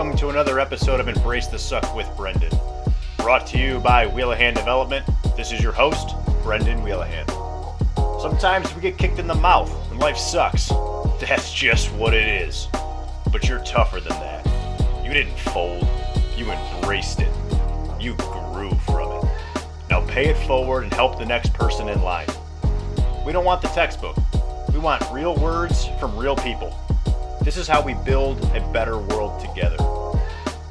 welcome to another episode of Embrace the Suck with Brendan. Brought to you by Wheelahan Development. This is your host, Brendan Wheelahan. Sometimes we get kicked in the mouth and life sucks. That's just what it is. But you're tougher than that. You didn't fold, you embraced it. You grew from it. Now pay it forward and help the next person in line. We don't want the textbook. We want real words from real people. This is how we build a better world together.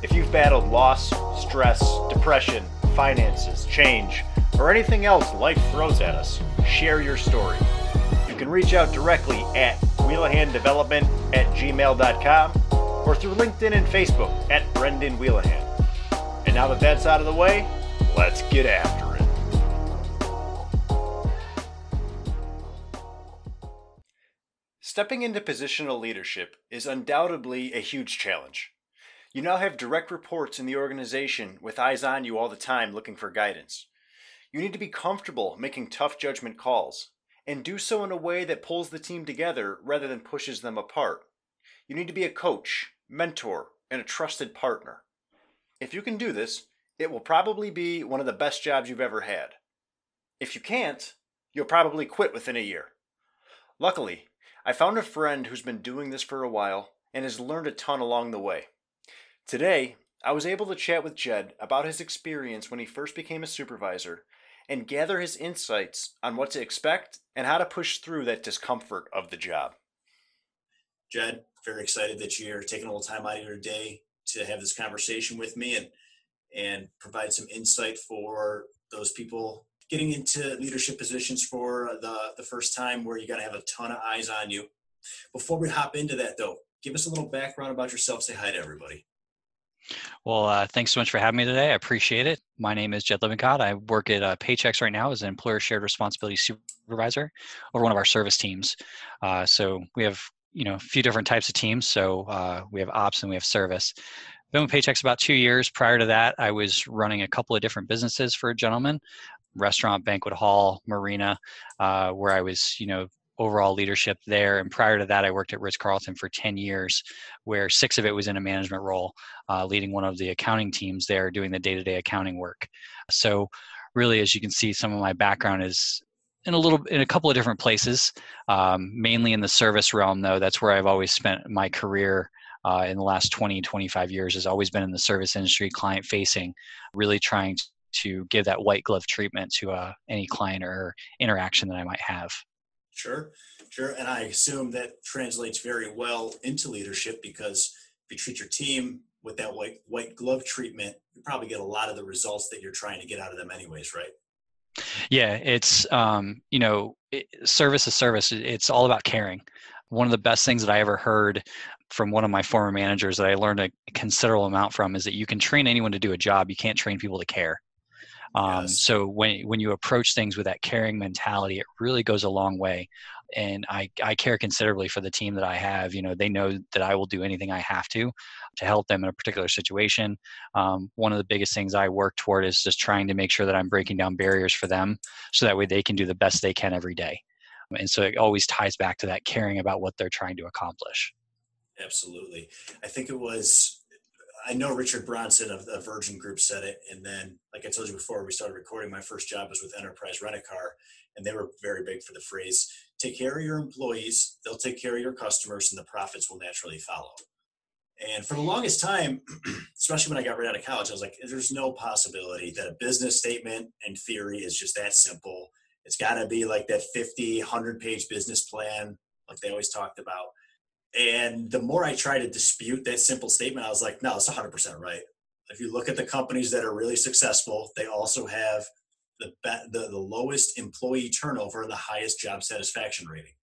If you've battled loss, stress, depression, finances, change, or anything else life throws at us, share your story. You can reach out directly at wheelahandevelopment at gmail.com or through LinkedIn and Facebook at Brendan Wheelahan. And now that that's out of the way, let's get after it. Stepping into positional leadership is undoubtedly a huge challenge. You now have direct reports in the organization with eyes on you all the time looking for guidance. You need to be comfortable making tough judgment calls and do so in a way that pulls the team together rather than pushes them apart. You need to be a coach, mentor, and a trusted partner. If you can do this, it will probably be one of the best jobs you've ever had. If you can't, you'll probably quit within a year. Luckily, I found a friend who's been doing this for a while and has learned a ton along the way. Today, I was able to chat with Jed about his experience when he first became a supervisor and gather his insights on what to expect and how to push through that discomfort of the job. Jed, very excited that you're taking a little time out of your day to have this conversation with me and and provide some insight for those people getting into leadership positions for the, the first time where you got to have a ton of eyes on you. Before we hop into that, though, give us a little background about yourself. Say hi to everybody. Well, uh, thanks so much for having me today. I appreciate it. My name is Jed Lippincott. I work at uh, Paychex right now as an employer shared responsibility supervisor over one of our service teams. Uh, so we have you know a few different types of teams. So uh, we have ops and we have service. Been with Paychex about two years. Prior to that, I was running a couple of different businesses for a gentleman, restaurant, banquet hall, marina, uh, where I was you know overall leadership there. And prior to that, I worked at Ritz Carlton for 10 years, where six of it was in a management role, uh, leading one of the accounting teams there, doing the day to day accounting work. So, really, as you can see, some of my background is in a little in a couple of different places um, mainly in the service realm though that's where i've always spent my career uh, in the last 20 25 years has always been in the service industry client facing really trying to give that white glove treatment to uh, any client or interaction that i might have Sure, sure. And I assume that translates very well into leadership because if you treat your team with that white white glove treatment, you probably get a lot of the results that you're trying to get out of them anyways, right? Yeah, it's um, you know, it, service is service. It's all about caring. One of the best things that I ever heard from one of my former managers that I learned a considerable amount from is that you can train anyone to do a job, you can't train people to care. Um, yes. So when when you approach things with that caring mentality, it really goes a long way. And I, I care considerably for the team that I have. You know, they know that I will do anything I have to to help them in a particular situation. Um, one of the biggest things I work toward is just trying to make sure that I'm breaking down barriers for them, so that way they can do the best they can every day. And so it always ties back to that caring about what they're trying to accomplish. Absolutely. I think it was I know Richard Branson of the Virgin Group said it, and then, like I told you before, we started recording. My first job was with Enterprise Rent a Car, and they were very big for the phrase "Take care of your employees; they'll take care of your customers, and the profits will naturally follow." And for the longest time, especially when I got right out of college, I was like, "There's no possibility that a business statement in theory is just that simple. It's got to be like that 50, 100 page business plan, like they always talked about." And the more I try to dispute that simple statement, I was like, no, it's 100% right. If you look at the companies that are really successful, they also have the, the, the lowest employee turnover and the highest job satisfaction rating.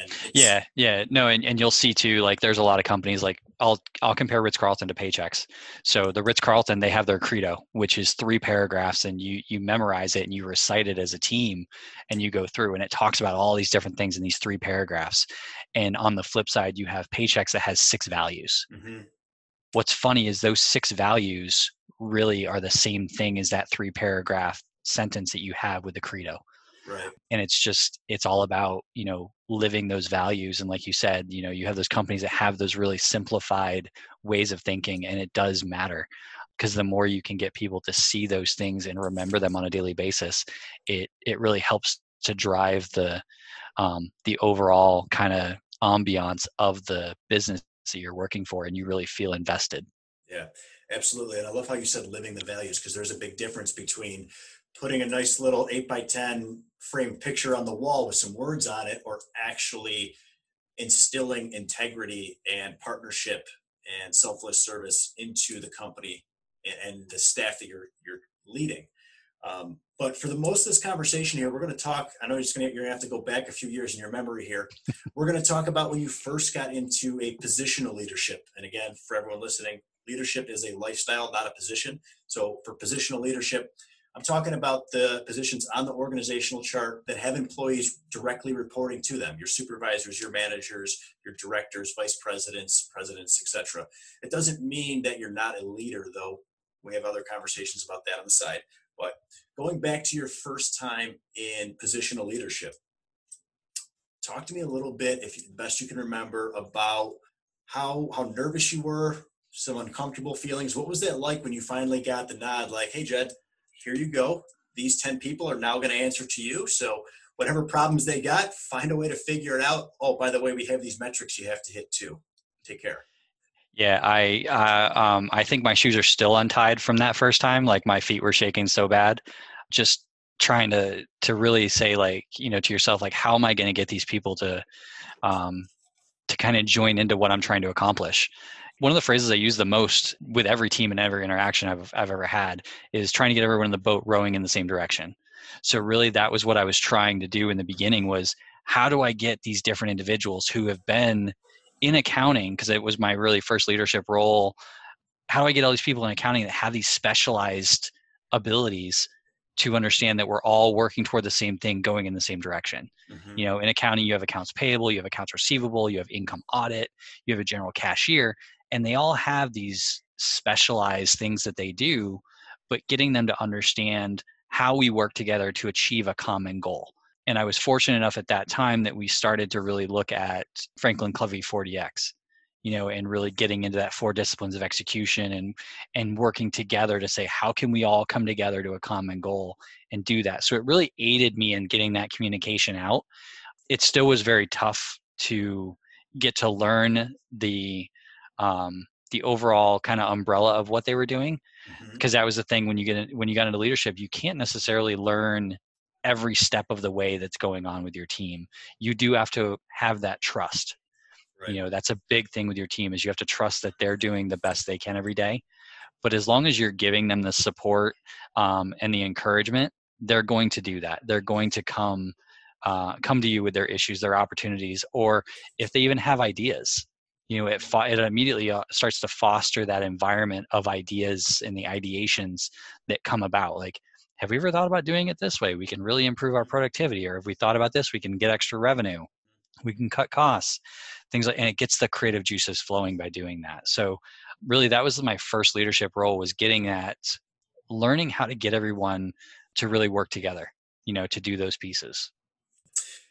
And yeah, yeah, no, and, and you'll see too, like there's a lot of companies like I'll I'll compare Ritz Carlton to Paychex. So the Ritz Carlton, they have their credo, which is three paragraphs, and you you memorize it and you recite it as a team, and you go through, and it talks about all these different things in these three paragraphs. And on the flip side, you have Paychex that has six values. Mm-hmm. What's funny is those six values really are the same thing as that three paragraph sentence that you have with the credo. Right. And it's just it's all about, you know, living those values and like you said, you know, you have those companies that have those really simplified ways of thinking and it does matter because the more you can get people to see those things and remember them on a daily basis, it it really helps to drive the um, the overall kind of ambiance of the business that you're working for, and you really feel invested. Yeah, absolutely. And I love how you said living the values because there's a big difference between putting a nice little eight by ten frame picture on the wall with some words on it, or actually instilling integrity and partnership and selfless service into the company and the staff that you're you're leading. Um, but for the most of this conversation here, we're going to talk. I know you're, gonna, you're going to have to go back a few years in your memory here. we're going to talk about when you first got into a position of leadership. And again, for everyone listening, leadership is a lifestyle, not a position. So for positional leadership, I'm talking about the positions on the organizational chart that have employees directly reporting to them, your supervisors, your managers, your directors, vice presidents, presidents, etc. It doesn't mean that you're not a leader, though. We have other conversations about that on the side. But going back to your first time in positional leadership, talk to me a little bit, if best you can remember, about how how nervous you were, some uncomfortable feelings. What was that like when you finally got the nod? Like, hey, Jed, here you go. These ten people are now going to answer to you. So whatever problems they got, find a way to figure it out. Oh, by the way, we have these metrics you have to hit too. Take care. Yeah, I uh, um, I think my shoes are still untied from that first time. Like my feet were shaking so bad. Just trying to to really say like you know to yourself like how am I going to get these people to um, to kind of join into what I'm trying to accomplish. One of the phrases I use the most with every team and every interaction I've I've ever had is trying to get everyone in the boat rowing in the same direction. So really, that was what I was trying to do in the beginning was how do I get these different individuals who have been in accounting because it was my really first leadership role how do i get all these people in accounting that have these specialized abilities to understand that we're all working toward the same thing going in the same direction mm-hmm. you know in accounting you have accounts payable you have accounts receivable you have income audit you have a general cashier and they all have these specialized things that they do but getting them to understand how we work together to achieve a common goal and I was fortunate enough at that time that we started to really look at Franklin Covey 4DX, you know, and really getting into that four disciplines of execution and and working together to say how can we all come together to a common goal and do that. So it really aided me in getting that communication out. It still was very tough to get to learn the um, the overall kind of umbrella of what they were doing because mm-hmm. that was the thing when you get in, when you got into leadership you can't necessarily learn every step of the way that's going on with your team you do have to have that trust. Right. you know that's a big thing with your team is you have to trust that they're doing the best they can every day. But as long as you're giving them the support um, and the encouragement they're going to do that. They're going to come uh, come to you with their issues their opportunities or if they even have ideas. You know it, it immediately uh, starts to foster that environment of ideas and the ideations that come about. Like have we ever thought about doing it this way? We can really improve our mm-hmm. productivity. Or if we thought about this, we can get extra revenue. We can cut costs, things like, and it gets the creative juices flowing by doing that. So, really, that was my first leadership role was getting at learning how to get everyone to really work together, you know, to do those pieces.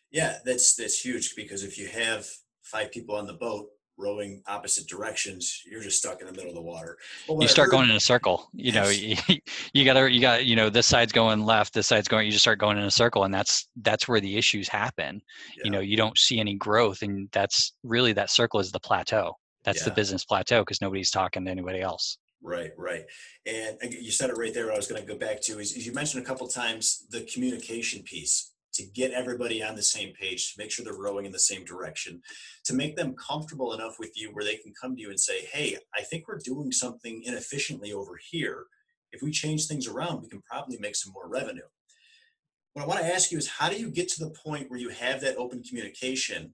Yeah, that's that's huge because if you have five people on the boat, rowing opposite directions, you're just stuck in the middle of the water. You start heard, going in a circle. You know, you, you gotta, you got, you know, this side's going left, this side's going. You just start going in a circle, and that's that's where the issues happen. Yeah. You know, you don't see any growth, and that's really that circle is the plateau. That's yeah. the business plateau because nobody's talking to anybody else. Right, right. And you said it right there. I was going to go back to is, is you mentioned a couple times the communication piece to get everybody on the same page, to make sure they're rowing in the same direction, to make them comfortable enough with you where they can come to you and say, Hey, I think we're doing something inefficiently over here. If we change things around, we can probably make some more revenue. What I want to ask you is how do you get to the point where you have that open communication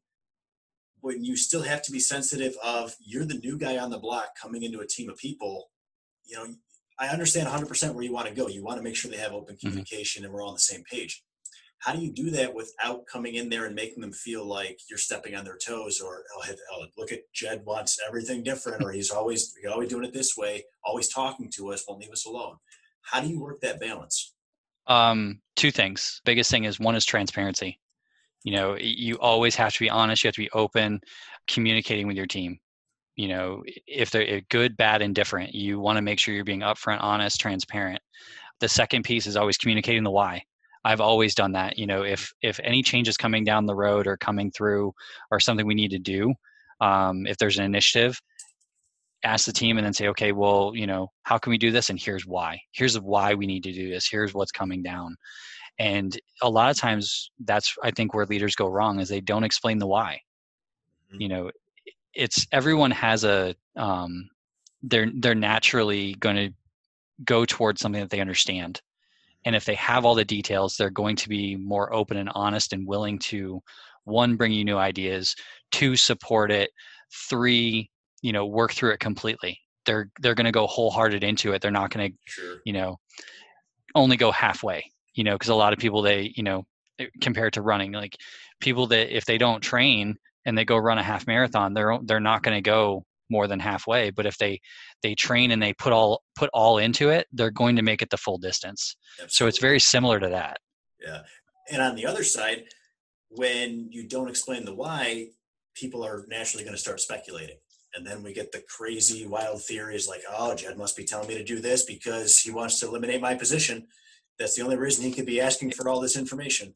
when you still have to be sensitive of you're the new guy on the block coming into a team of people, you know, I understand 100% where you want to go. You want to make sure they have open mm-hmm. communication mm-hmm. and we're all on the same page how do you do that without coming in there and making them feel like you're stepping on their toes or oh, oh, look at jed wants everything different or he's always he's always doing it this way always talking to us won't leave us alone how do you work that balance Um, two things. Biggest thing is one is transparency. You know, you always have to be honest. You have to be open, communicating with your team. You know, if they're good, bad, and different you want to make sure you're being upfront, honest, transparent. The second piece is always communicating the why. I've always done that. You know, if if any change is coming down the road or coming through or something we need to do, um, if there's an initiative, ask the team and then say, okay, well, you know, how can we do this? And here's why. Here's why we need to do this. Here's what's coming down. And a lot of times that's I think where leaders go wrong is they don't explain the why. Mm-hmm. You know, it's everyone has a um they're they're naturally going to go towards something that they understand. And if they have all the details, they're going to be more open and honest and willing to one bring you new ideas, two support it, three you know work through it completely they're they're going to go wholehearted into it they're not going to sure. you know only go halfway you know because a lot of people they you know eh, compared to running like people that if they don't train and they go run a half marathon they're they're not going to go more than halfway but if they they train and they put all put all into it they're going to make it the full distance. Absolutely. so it's very similar to that. Yeah. And on the other side when you don't explain the why people are naturally going to start speculating. And then we get the crazy wild theories like oh jed must be telling me to do this because he wants to eliminate my position. That's the only reason he could be asking for all this information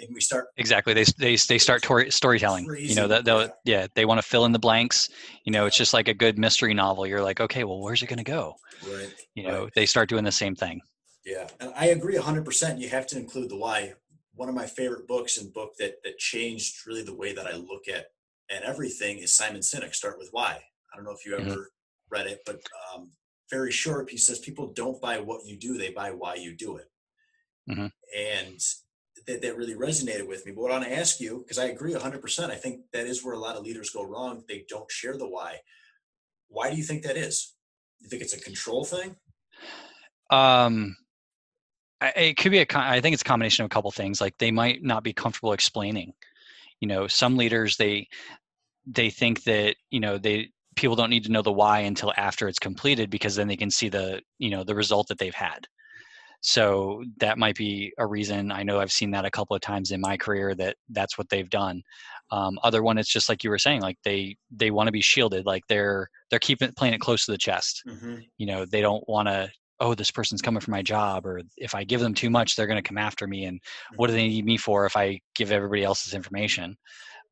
and we start exactly they they, they start tori- storytelling you know that they'll yeah. yeah they want to fill in the blanks you know it's just like a good mystery novel you're like okay well where's it going to go right you know right. they start doing the same thing yeah and i agree 100% you have to include the why one of my favorite books and book that that changed really the way that i look at and everything is Simon Sinek. Start with why. I don't know if you mm-hmm. ever mm-hmm. read it, but um, very short. He says people don't buy what you do; they buy why you do it. Mm-hmm. And that, that really resonated with me. But what I want to ask you, because I agree 100%, I think that is where a lot of leaders go wrong. They don't share the why. Why do you think that is? You think it's a control thing? Um, it could be a. I think it's a combination of a couple things. Like they might not be comfortable explaining you know some leaders they they think that you know they people don't need to know the why until after it's completed because then they can see the you know the result that they've had so that might be a reason i know i've seen that a couple of times in my career that that's what they've done. Um, other one it's just like you were saying like they they want to be shielded like they're they're keeping playing it close to the chest. Mm-hmm. you know they don't want to oh this person's coming for my job or if i give them too much they're going to come after me and what do mm-hmm. they need me for if i give everybody else's information?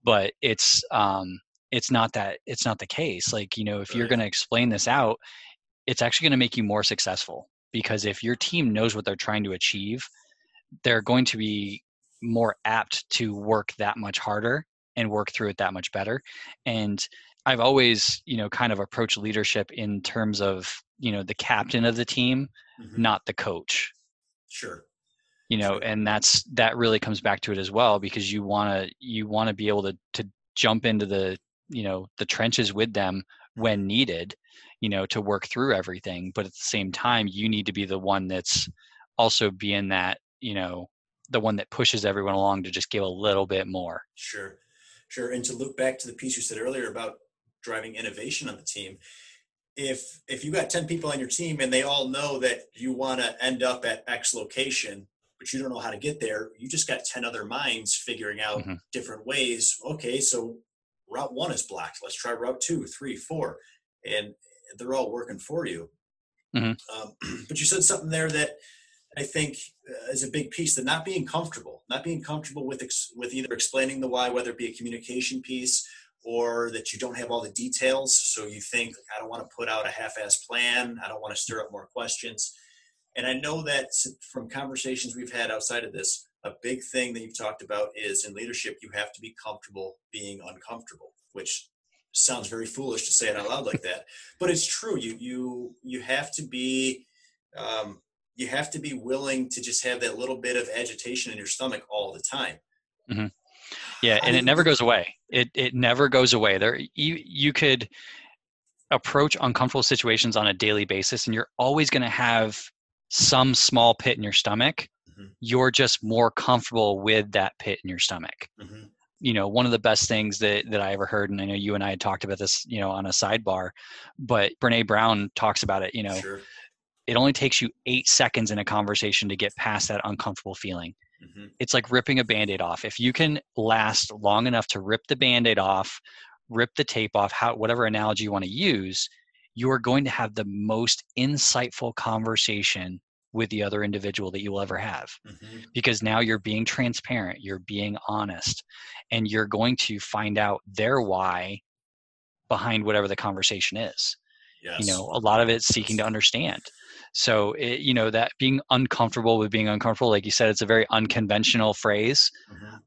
But it's um it's not that it's not the case. Like you know if you're going to explain this out it's actually going to make you more successful because if your team knows what they're trying to achieve they're going to be more apt to work that much harder and work through it that much better and i've always you know kind of approached leadership in terms of you know the captain of the team mm-hmm. not the coach sure you know sure. and that's that really comes back to it as well because you want to you want to be able to to jump into the you know the trenches with them when needed you know to work through everything but at the same time you need to be the one that's also being that you know the one that pushes everyone along to just give a little bit more sure sure and to look back to the piece you said earlier about driving innovation on the team if if you got 10 people on your team and they all know that you want to end up at x location but you don't know how to get there you just got 10 other minds figuring out mm-hmm. different ways okay so route one is blocked let's try route two three four and they're all working for you mm-hmm. um, but you said something there that i think uh, is a big piece that not being comfortable not being comfortable with ex- with either explaining the why whether it be a communication piece or that you don't have all the details. So you think, I don't want to put out a half ass plan. I don't want to stir up more questions. And I know that from conversations we've had outside of this, a big thing that you've talked about is in leadership, you have to be comfortable being uncomfortable, which sounds very foolish to say it out loud like that, but it's true. You, you, you have to be, um, you have to be willing to just have that little bit of agitation in your stomach all the time. Mm-hmm. Yeah, and it never goes away. It it never goes away. There you you could approach uncomfortable situations on a daily basis and you're always going to have some small pit in your stomach. Mm-hmm. You're just more comfortable with that pit in your stomach. Mm-hmm. You know, one of the best things that that I ever heard and I know you and I had talked about this, you know, on a sidebar, but Brené Brown talks about it, you know. Sure it only takes you eight seconds in a conversation to get past that uncomfortable feeling. Mm-hmm. It's like ripping a band aid off. If you can last long enough to rip the band aid off, rip the tape off, how, whatever analogy you want to use, you are going to have the most insightful conversation with the other individual that you will ever have Mm-hmm. because now you're being transparent, you're being honest, and you're going to find out their why behind whatever the conversation is Yes. you know a lot of it's seeking to understand so it, you know that being uncomfortable with being uncomfortable like you said it's a very unconventional phrase Mhm.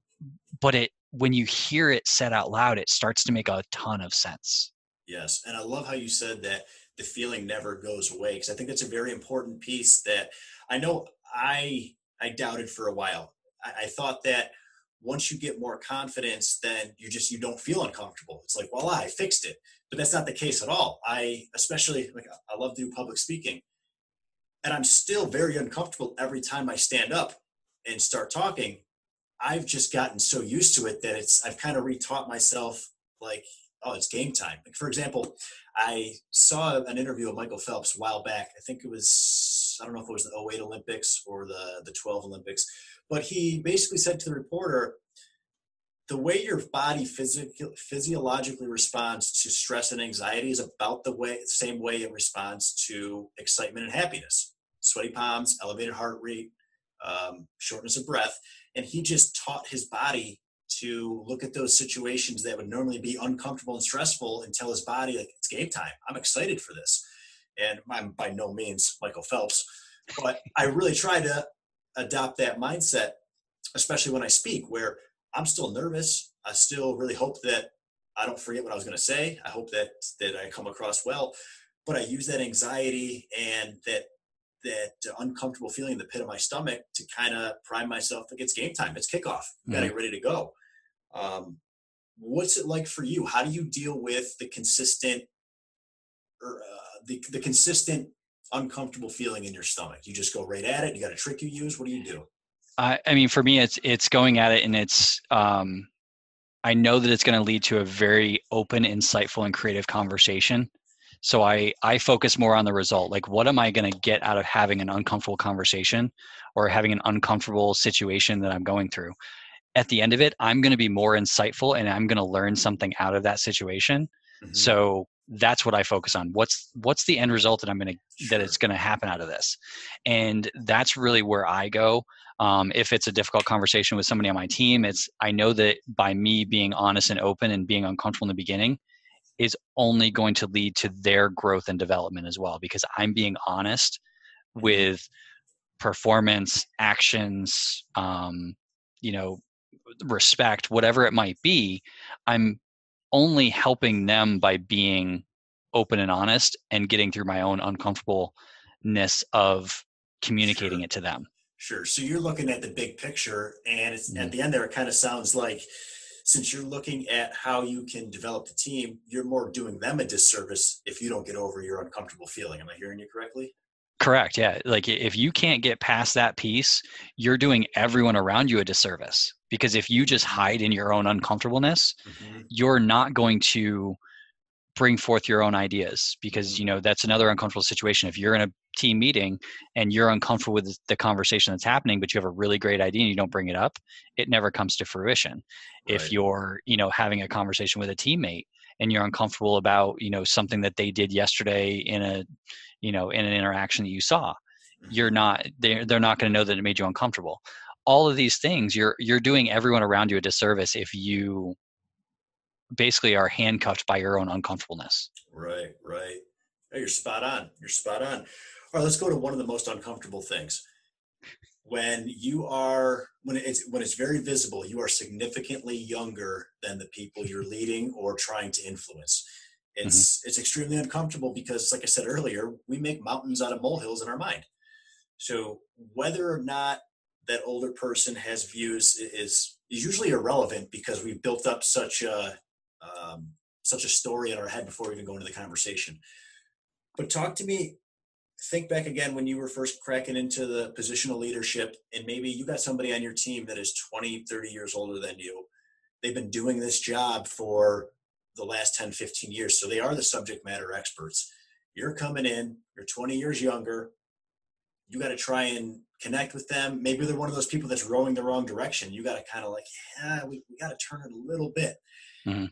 but it when you hear it said out loud it starts to make a ton of sense Yes, and I love how you said that the feeling never goes away because I think that's a very important piece that I know I I doubted for a while. I, I thought that once you get more confidence, then you just you don't feel uncomfortable. It's like, voila, I fixed it. But that's not the case at all. I especially like I love to do public speaking, and I'm still very uncomfortable every time I stand up and start talking. I've just gotten so used to it that it's I've kind of retaught myself like oh, it's game time. Like for example, I saw an interview of Michael Phelps a while back. I think it was I don't know if it was the 08 Olympics or the the 12 Olympics, but he basically said to the reporter, the way your body physiologically responds to stress and anxiety is about the way same way it responds to excitement and happiness. Sweaty palms, elevated heart rate, um, shortness of breath, and he just taught his body to look at those situations that would normally be uncomfortable and stressful and tell his body like it's game time. I'm excited for this. And i'm by no means michael phelps but i really try to adopt that mindset especially when i speak where i'm still nervous. I still really hope that i don't forget what i was going to say. I hope that that i come across well but i use that anxiety and that that uncomfortable feeling in the pit of my stomach to kind of prime myself like it's game time. It's kickoff. Got to mm-hmm. get ready to go um, what's it like for you? How do you deal with the consistent or uh, the, the consistent uncomfortable feeling in your stomach? You just go right at it you got a trick you use what do you do? I, I mean for me it's it's going at it and it's um i know that it's going to lead to a very open insightful and creative conversation. So i i focus more on the result. Like what am i going to get out of having an uncomfortable conversation or having an uncomfortable situation that i'm going through at the end of it i'm going to be more insightful and i'm going to learn something out of that situation. Mhm. so that's what i focus on. What's what's the end result that i'm going to that it's going to happen out of this? And that's really where i go um, if it's a difficult conversation with somebody on my team it's i know that by me being honest and open and being uncomfortable in the beginning is only going to lead to their growth and development as well because i'm being honest with performance actions um, you know respect whatever it might be i'm only helping them by being open and honest and getting through my own uncomfortableness of communicating Sure. it to them Sure. So you're looking at the big picture, and it's, Mhm. at the end there, it kind of sounds like since you're looking at how you can develop the team, you're more doing them a disservice if you don't get over your uncomfortable feeling. Am I hearing you correctly? correct yeah like if you can't get past that piece you're doing everyone around you a disservice because if you just hide in your own uncomfortableness mm-hmm. you're not going to bring forth your own ideas because you mm-hmm. know that's another uncomfortable situation. If you're in a team meeting and you're uncomfortable with the conversation that's happening but you have a really great idea and you don't bring it up it never comes to fruition. If you're you know having a conversation with a teammate and you're uncomfortable about you know something that they did yesterday in a you know in an interaction that you saw you're mm-hmm. not they're, they're not going to know that it made you uncomfortable all of these things you're you're doing everyone around you a disservice if you basically are handcuffed by your own uncomfortableness Right, right. You're spot on. You're spot on. All right, let's go to one of the most uncomfortable things. When you are when it's when it's very visible, you are significantly younger than the people you're leading or trying to influence. Mm-hmm. It's it's extremely uncomfortable because, like I said earlier, we make mountains out of molehills in our mind. So whether or not that older person has views is is usually irrelevant because we've built up such a um, such a story in our head before we even go into the conversation. But talk to me, think back again when you were first cracking into the positional leadership, and maybe you got somebody on your team that is 20, 30 years older than you. They've been doing this job for the last 10, 15 years. So they are the subject matter experts. You're coming in, you're 20 years younger, you got to try and connect with them. Maybe they're one of those people that's rowing the wrong direction. You got to kind of like, yeah, we, we got to turn it a little bit. Mm-hmm.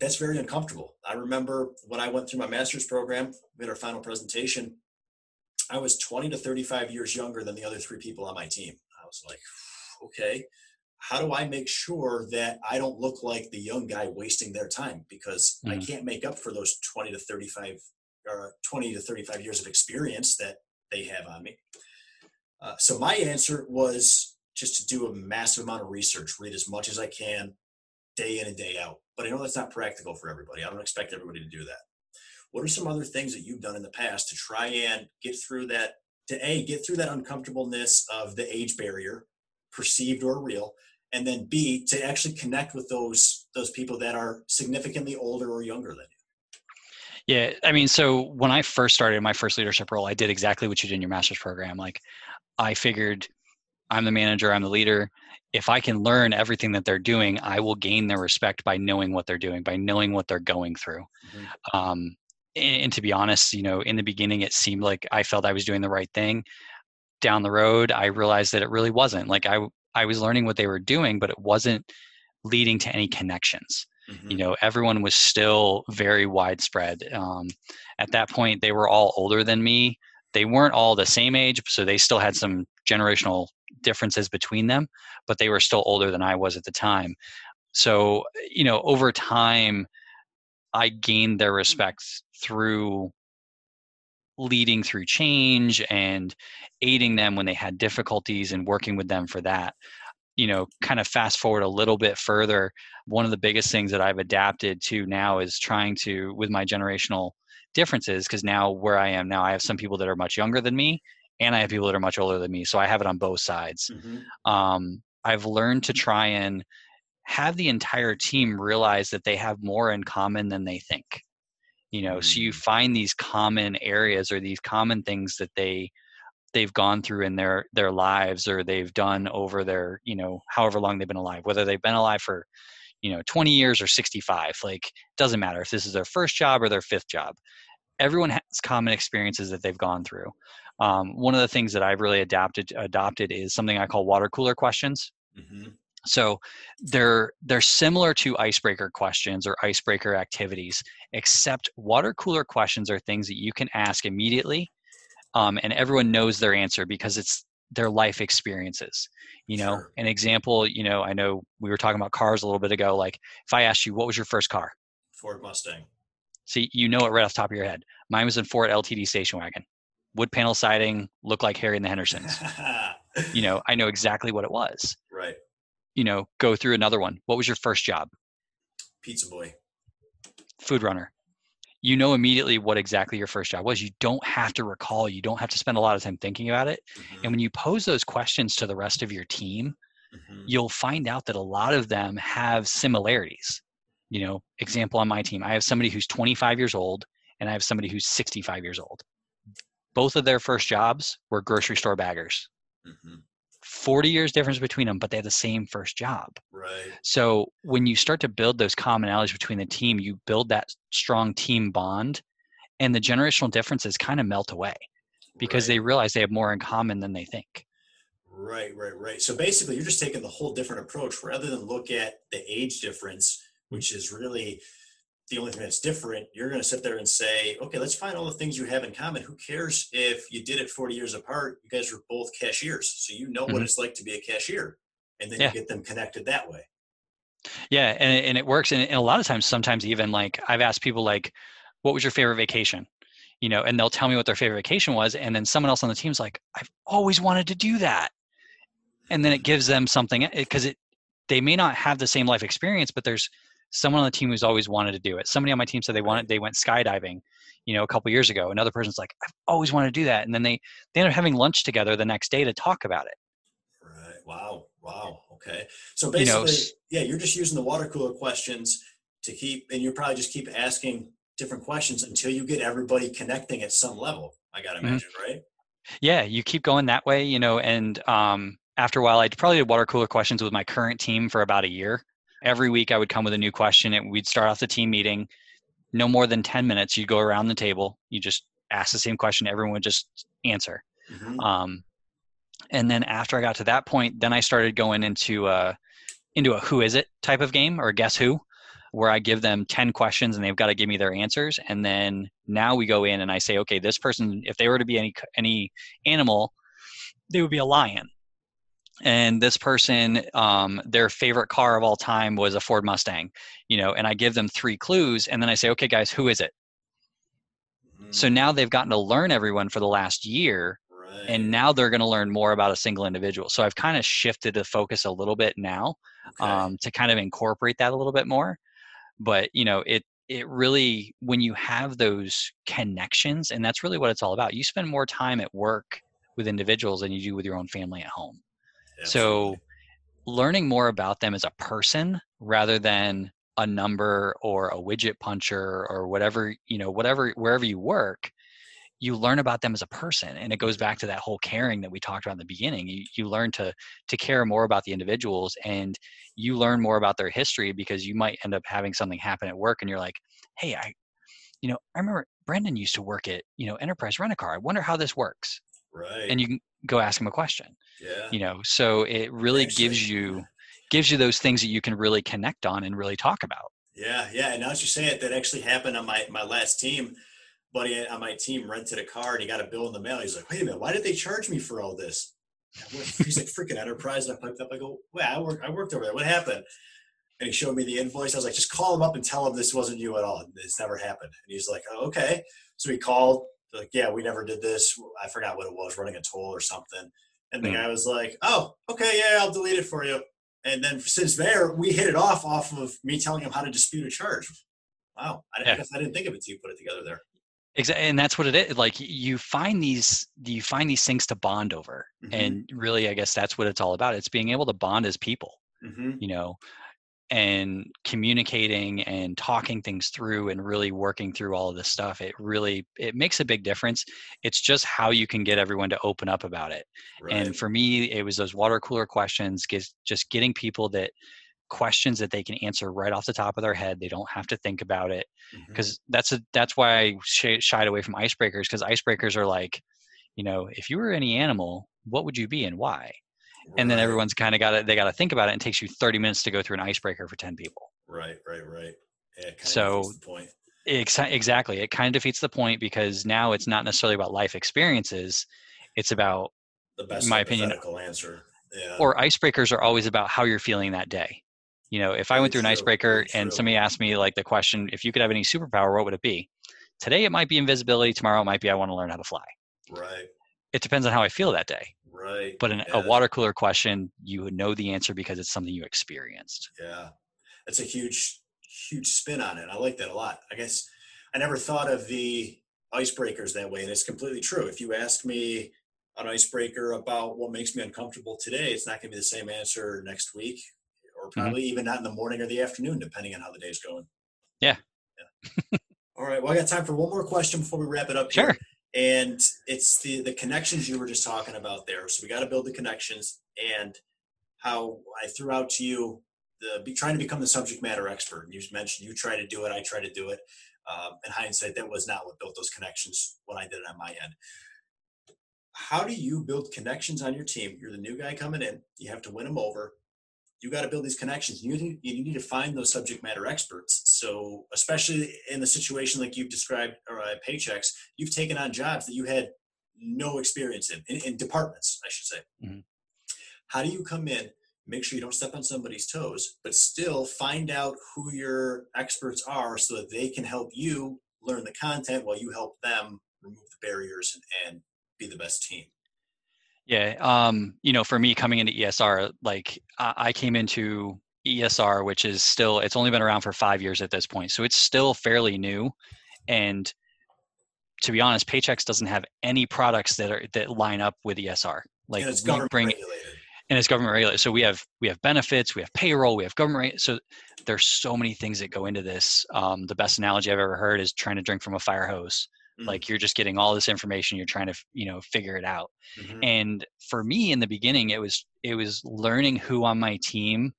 That's very uncomfortable. I remember when I went through my master's program, we had our final presentation. I was 20 to 35 years younger than the other three people on my team. I was like, okay, how do I make sure that I don't look like the young guy wasting their time? Because mm-hmm. I can't make up for those 20 to 35 or 20 to 35 years of experience that they have on me. Uh, so my answer was just to do a massive amount of research, read as much as I can, day in and day out. But I know that's not practical for everybody. I don't expect everybody to do that. What are some other things that you've done in the past to try and get through that? To a get through that uncomfortableness of the age barrier, perceived or real, and then b to actually connect with those those people that are significantly older or younger than you. Yeah, I mean, so when I first started my first leadership role, I did exactly what you did in your master's program. Like, I figured I'm the manager, I'm the leader. If I can learn everything that they're doing, I will gain their respect by knowing what they're doing, by knowing what they're going through. Mm-hmm. Um, and, and to be honest, you know, in the beginning, it seemed like I felt I was doing the right thing. Down the road, I realized that it really wasn't. Like I, I was learning what they were doing, but it wasn't leading to any connections. Mm-hmm. You know, everyone was still very widespread. Um, at that point, they were all older than me. They weren't all the same age, so they still had some generational differences between them, but they were still older than I was at the time. So, you know, over time, I gained their respect through leading through change and aiding them when they had difficulties and working with them for that you know kind of fast forward a little bit further one of the biggest things that i've adapted to now is trying to with my generational differences because now where i am now i have some people that are much younger than me and i have people that are much older than me so i have it on both sides mm-hmm. um, i've learned to try and have the entire team realize that they have more in common than they think you know mm-hmm. so you mm. find these common areas or these common things that they they've gone through in their their lives or they've done over their you know however long they've been alive whether they've been alive for you know 20 years or 65 like doesn't matter if this is their first job or their fifth job. Everyone has common experiences that they've gone through. Um, one of the things that i've really adapted adopted is something i call water cooler questions. Mm-hmm. so they're they're similar to icebreaker questions or icebreaker activities except water cooler questions are things that you can ask immediately um, and everyone knows their answer because it's their life experiences you know? Sure. an example you know i know we were talking about cars a little bit ago like if i asked you what was your first car? Ford mustang. See you know it right off the top of your head. Mine was a ford ltd station wagon. Wood panel siding looked like harry and the hendersons. You know i know exactly what it was. Right. You know go through another one. What was your first job? Pizza boy. Food runner you know immediately what exactly your first job was. You don't have to recall, you don't have to spend a lot of time thinking about it. Mm-hmm. And when you pose those questions to the rest of your team, mm-hmm. you'll find out that a lot of them have similarities. You know, example on my team, I have somebody who's 25 years old and I have somebody who's 65 years old. Both of their first jobs were grocery store baggers. Mm-hmm. 40 years difference between them, but they have the same first job. Right. So when you start to build those commonalities between the team, you build that strong team bond and the generational differences kind of melt away because right. they realize they have more in common than they think. Right, right, right. So basically you're just taking the whole different approach rather than look at the age difference, mm. which is really the only thing that's different, you're going to sit there and say, okay, let's find all the things you have in common. Who cares if you did it 40 years apart? You guys are both cashiers. So you know mm-hmm. what it's like to be a cashier. And then yeah. you get them connected that way. Yeah. And, and it works. And, and a lot of times, sometimes even like I've asked people, like, what was your favorite vacation? You know, and they'll tell me what their favorite vacation was. And then someone else on the team's like, I've always wanted to do that. And then it gives them something because it, they may not have the same life experience, but there's, someone on the team who's always wanted to do it. Somebody on my team said they wanted they went skydiving, you know, a couple years ago. Another person's like, I've always wanted to do that, and then they they end up having lunch together the next day to talk about it. Right. Wow. Wow. Okay. So basically, you know, yeah, you're just using the water cooler questions to keep, and you probably just keep asking different questions until you get everybody connecting at some level. I gotta mm-hmm. imagine, mm-hmm. right? Yeah, you keep going that way, you know, and um, after a while, I probably did water cooler questions with my current team for about a year every week I would come with a new question and we'd start off the team meeting. No more than 10 minutes, you'd go around the table, you just ask the same question, everyone would just answer. Mhm. Um, and then after I got to that point, then I started going into a into a who is it type of game or guess who, where I give them ten questions and they've got to give me their answers. And then now we go in and I say, okay, this person, if they were to be any any animal, they would be a lion. And this person, um, their favorite car of all time was a Ford Mustang, you know. And I give them three clues, and then I say, okay, guys, who is it? So now they've gotten to learn everyone for the last year, right. and now they're going to learn more about a single individual. So I've kind of shifted the focus a little bit now Okay. um, to kind of incorporate that a little bit more. But you know, it it really when you have those connections, and that's really what it's all about. You spend more time at work with individuals than you do with your own family at home. So learning more about them as a person rather than a number or a widget puncher or whatever you know whatever wherever you work you learn about them as a person and it goes back to that whole caring that we talked about in the beginning. You, you learn to to care more about the individuals and you learn more about their history because you might end up having something happen at work and you're like hey i you know i remember brendan used to work at you know enterprise rent a car i wonder how this works right. and you can go ask him a question yeah. you know so it really gives you gives you those things that you can really connect on and really talk about Yeah, yeah. And now that you say it, that actually happened on my my last team. Buddy uh, on my team rented a car and he got a bill in the mail. He's like, "Wait a minute, why did they charge me for all this?" He's like, "Freaking enterprise!" And I piped up. I go, "Wait, I work. I worked over there. What happened?" And he showed me the invoice. I was like, "Just call him up and tell him this wasn't you at all. This never happened." And he's like, "Oh, okay." So he called. Like, "Yeah, we never did this. I forgot what it was, running a toll or something." And the Hmm. guy was like, "Oh, okay, yeah, I'll delete it for you." And then since there, we hit it off off of me telling him how to dispute a charge. Wow, I, Yeah. guess I didn't think of it till you put it together there. exactly and that's what it is like you find these you find these things to bond over Mhm. and really i guess that's what it's all about it's being able to bond as people Mm-hmm. you know and communicating and talking things through and really working through all of this stuff it really it makes a big difference. It's just how you can get everyone to open up about it. Right. and for me it was those water cooler questions just getting people that questions that they can answer right off the top of their head they don't have to think about it mm-hmm. because that's a that's why i sh- shied away from icebreakers because icebreakers are like you know if you were any animal what would you be and why and then everyone's kind of got it. they got to think about it and it takes you 30 minutes to go through an icebreaker for 10 people Right, right, right. Yeah, So-. Ex- exactly it kind of defeats the point because now it's not necessarily about life experiences it's about The best my opinion- answer. Yeah. or icebreakers are always about how you're feeling that day. You know, if I went through an icebreaker and somebody asked me like the question, if you could have any superpower, what would it be? Today it might be invisibility. Tomorrow it might be I want to learn how to fly. right, It depends on how I feel that day. right. But in yeah, a water cooler question, you would know the answer because it's something you experienced. Yeah, that's a huge, huge spin on it. I like that a lot. I guess I never thought of the icebreakers that way, and it's completely true. If you ask me an icebreaker about what makes me uncomfortable today, it's not going to be the same answer next week, or Mm-hmm. probably even not in the morning or the afternoon, depending on how the day's going. Yeah. Yeah. All right. Well, I got time for one more question before we wrap it up. Here. And it's the the connections you were just talking about there. So we got to build the connections, and how I threw out to you the be trying to become the subject matter expert. You mentioned you try to do it, I try to do it. Um, in hindsight, that was not what built those connections when I did it on my end. How do you build connections on your team? You're the new guy coming in. You have to win them over. You got to build these connections. You need, you need to find those subject matter experts. So, especially in the situation like you've described, or uh, Paychex, you've taken on jobs that you had no experience in, in, in departments, I should say. Mhm. How do you come in, make sure you don't step on somebody's toes, but still find out who your experts are so that they can help you learn the content while you help them remove the barriers and, and be the best team? Yeah. Um, you know, for me coming into ESR, like I, I came into ESR, which is still, it's only been around for five years at this point. So it's still fairly new. And to be honest, Paychex doesn't have any products that are, that line up with ESR. Like and it's government bring, regulated. and it's government regulated. So we have, we have benefits, we have payroll, we have government. So there's so many things that go into this. Um, the best analogy I've ever heard is trying to drink from a fire hose. Mm. Like you're just getting all this information. You're trying to, you know, figure it out Mhm. and for me in the beginning it was it was learning who on my team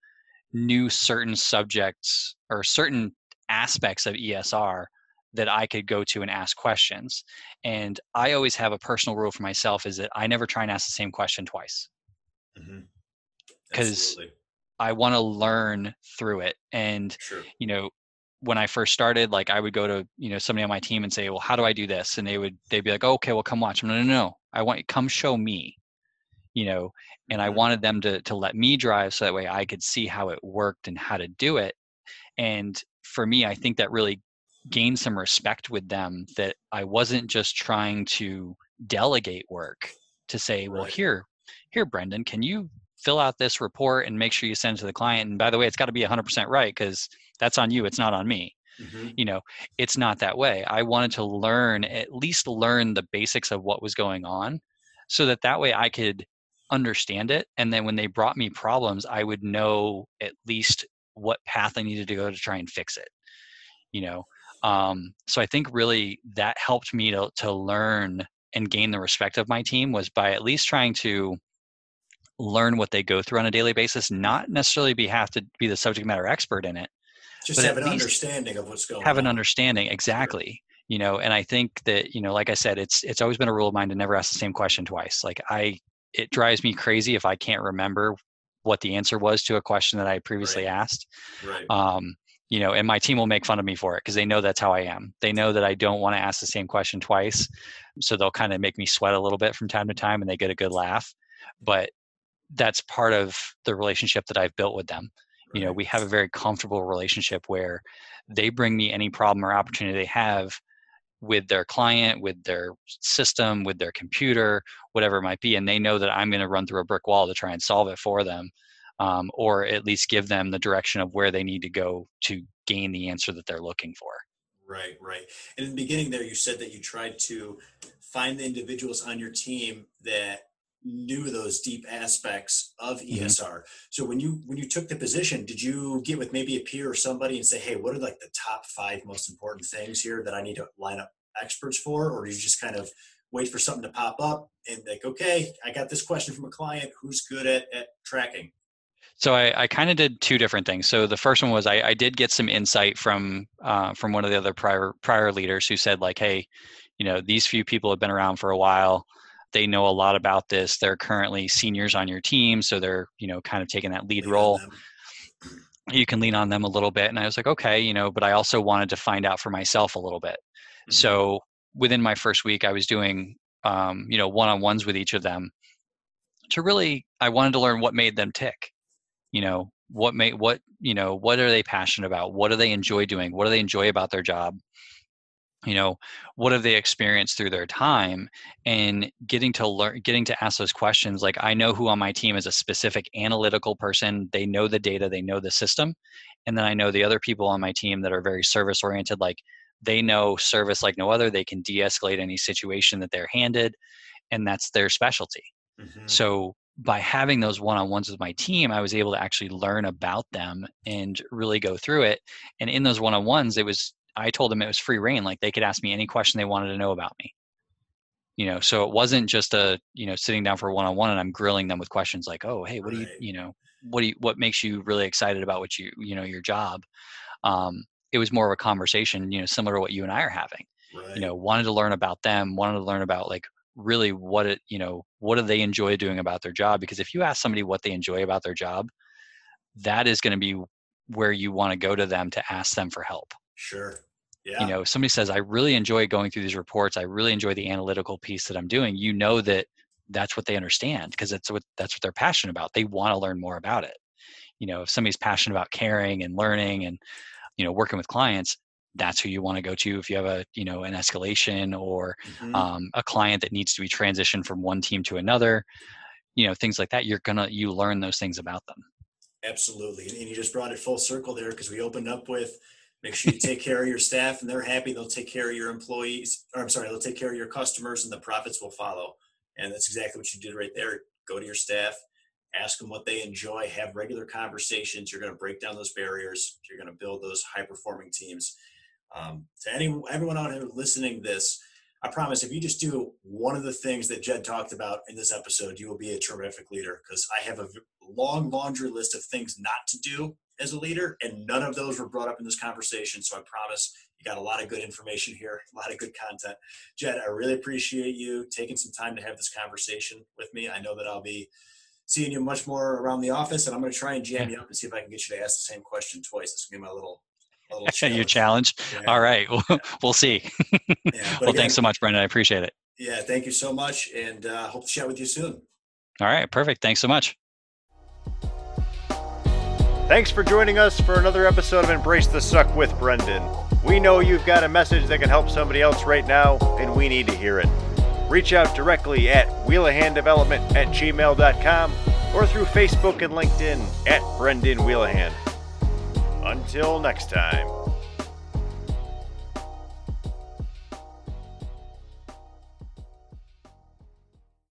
knew certain subjects or certain aspects of esr that I could go to and ask questions. And I always have a personal rule for myself is that I never try and ask the same question twice. Because mm-hmm. I want to learn through it. And, sure. you know, when I first started, like I would go to, you know, somebody on my team and say, well, how do I do this? And they would, they'd be like, oh, okay, well, come watch. No, no, no. I want you come show me, you know, and I mm-hmm. wanted them to, to let me drive so that way I could see how it worked and how to do it. And for me, I think that really gained some respect with them that I wasn't just trying to delegate work to say, well, here, here, Brendan, can you fill out this report and make sure you send it to the client? And by the way, it's got to be 100% right because that's on you, it's not on me. Mm-hmm. You know, it's not that way. I wanted to learn, at least learn the basics of what was going on so that that way I could understand it. And then when they brought me problems, I would know at least what path I needed to go to try and fix it. You know, um, so I think really that helped me to to learn and gain the respect of my team was by at least trying to learn what they go through on a daily basis, not necessarily be have to be the subject matter expert in it. Just have an understanding of what's going have on. an understanding, exactly. Sure. You know, and I think that, you know, like I said, it's it's always been a rule of mine to never ask the same question twice. Like I it drives me crazy if I can't remember what the answer was to a question that I previously right. asked. Right. Um, you know, and my team will make fun of me for it because they know that's how I am. They know that I don't want to ask the same question twice. So they'll kind of make me sweat a little bit from time to time and they get a good laugh. But that's part of the relationship that I've built with them. Right. You know, we have a very comfortable relationship where they bring me any problem or opportunity they have with their client, with their system, with their computer, whatever it might be. And they know that I'm going to run through a brick wall to try and solve it for them um, or at least give them the direction of where they need to go to gain the answer that they're looking for. Right, right. And in the beginning, there you said that you tried to find the individuals on your team that knew those deep aspects of ESR. Mm-hmm. So when you when you took the position, did you get with maybe a peer or somebody and say, "Hey, what are like the top five most important things here that I need to line up experts for?" Or do you just kind of wait for something to pop up and like, "Okay, I got this question from a client who's good at, at tracking." So I, I kind of did two different things. So the first one was I, I did get some insight from uh, from one of the other prior prior leaders who said like, hey, you know, these few people have been around for a while. They know a lot about this. They're currently seniors on your team, so they're you know kind of taking that lead role. You can lean on them a little bit, and I was like, okay, you know, but I also wanted to find out for myself a little bit. Mm-hmm. So within my first week, I was doing um, you know one on ones with each of them to really I wanted to learn what made them tick you know what may what you know what are they passionate about what do they enjoy doing what do they enjoy about their job you know what have they experienced through their time and getting to learn getting to ask those questions like i know who on my team is a specific analytical person they know the data they know the system and then i know the other people on my team that are very service oriented like they know service like no other they can de-escalate any situation that they're handed and that's their specialty mm-hmm. so by having those one-on-ones with my team i was able to actually learn about them and really go through it and in those one-on-ones it was i told them it was free reign like they could ask me any question they wanted to know about me. You know so it wasn't just a you know sitting down for one-on-one and i'm grilling them with questions like oh hey what right. do you you know what do you what makes you really excited about what you you know your job? Um it was more of a conversation you know similar to what you and i are having. Right. you know wanted to learn about them wanted to learn about like really what it you know what do they enjoy doing about their job? Because if you ask somebody what they enjoy about their job that is going to be where you want to go to them to ask them for help. Sure yeah. you know somebody says i really enjoy going through these reports i really enjoy the analytical piece that i'm doing you know that that's what they understand because that's what that's what they're passionate about they want to learn more about it you know if somebody's passionate about caring and learning and you know working with clients that's who you want to go to if you have a you know an escalation or mm-hmm. um, a client that needs to be transitioned from one team to another you know things like that you're gonna you learn those things about them absolutely and you just brought it full circle there because we opened up with make sure you take care of your staff and they're happy. They'll take care of your employees or i'm sorry they'll take care of your customers and the profits will follow. And that's exactly what you did right there. Go to your staff ask them what they enjoy have regular conversations. You're going to break down those barriers. You're going to build those high performing teams. Um, to any everyone out here listening this, I promise if you just do one of the things that Jed talked about in this episode, you will be a terrific leader. Because I have a long laundry list of things not to do as a leader, and none of those were brought up in this conversation. So I promise You got a lot of good information here, a lot of good content. Jed, I really appreciate you taking some time to have this conversation with me. I know that I'll be seeing you much more around the office, and I'm going to try and jam you up and see if I can get you to ask the same question twice. This to be my little, little Your challenge. challenge. Yeah. All right. We'll, we'll see. Yeah, well, again, thanks so much, Brendan. I appreciate it. Yeah, thank you so much, and uh, hope to chat with you soon. All right. Perfect. Thanks so much. Thanks for joining us for another episode of Embrace the Suck with Brendan. We know you've got a message that can help somebody else right now, and we need to hear it. Reach out directly at wheelahanddevelopment at gmail.com or through Facebook and LinkedIn at Brendan Wheelahan. Until next time.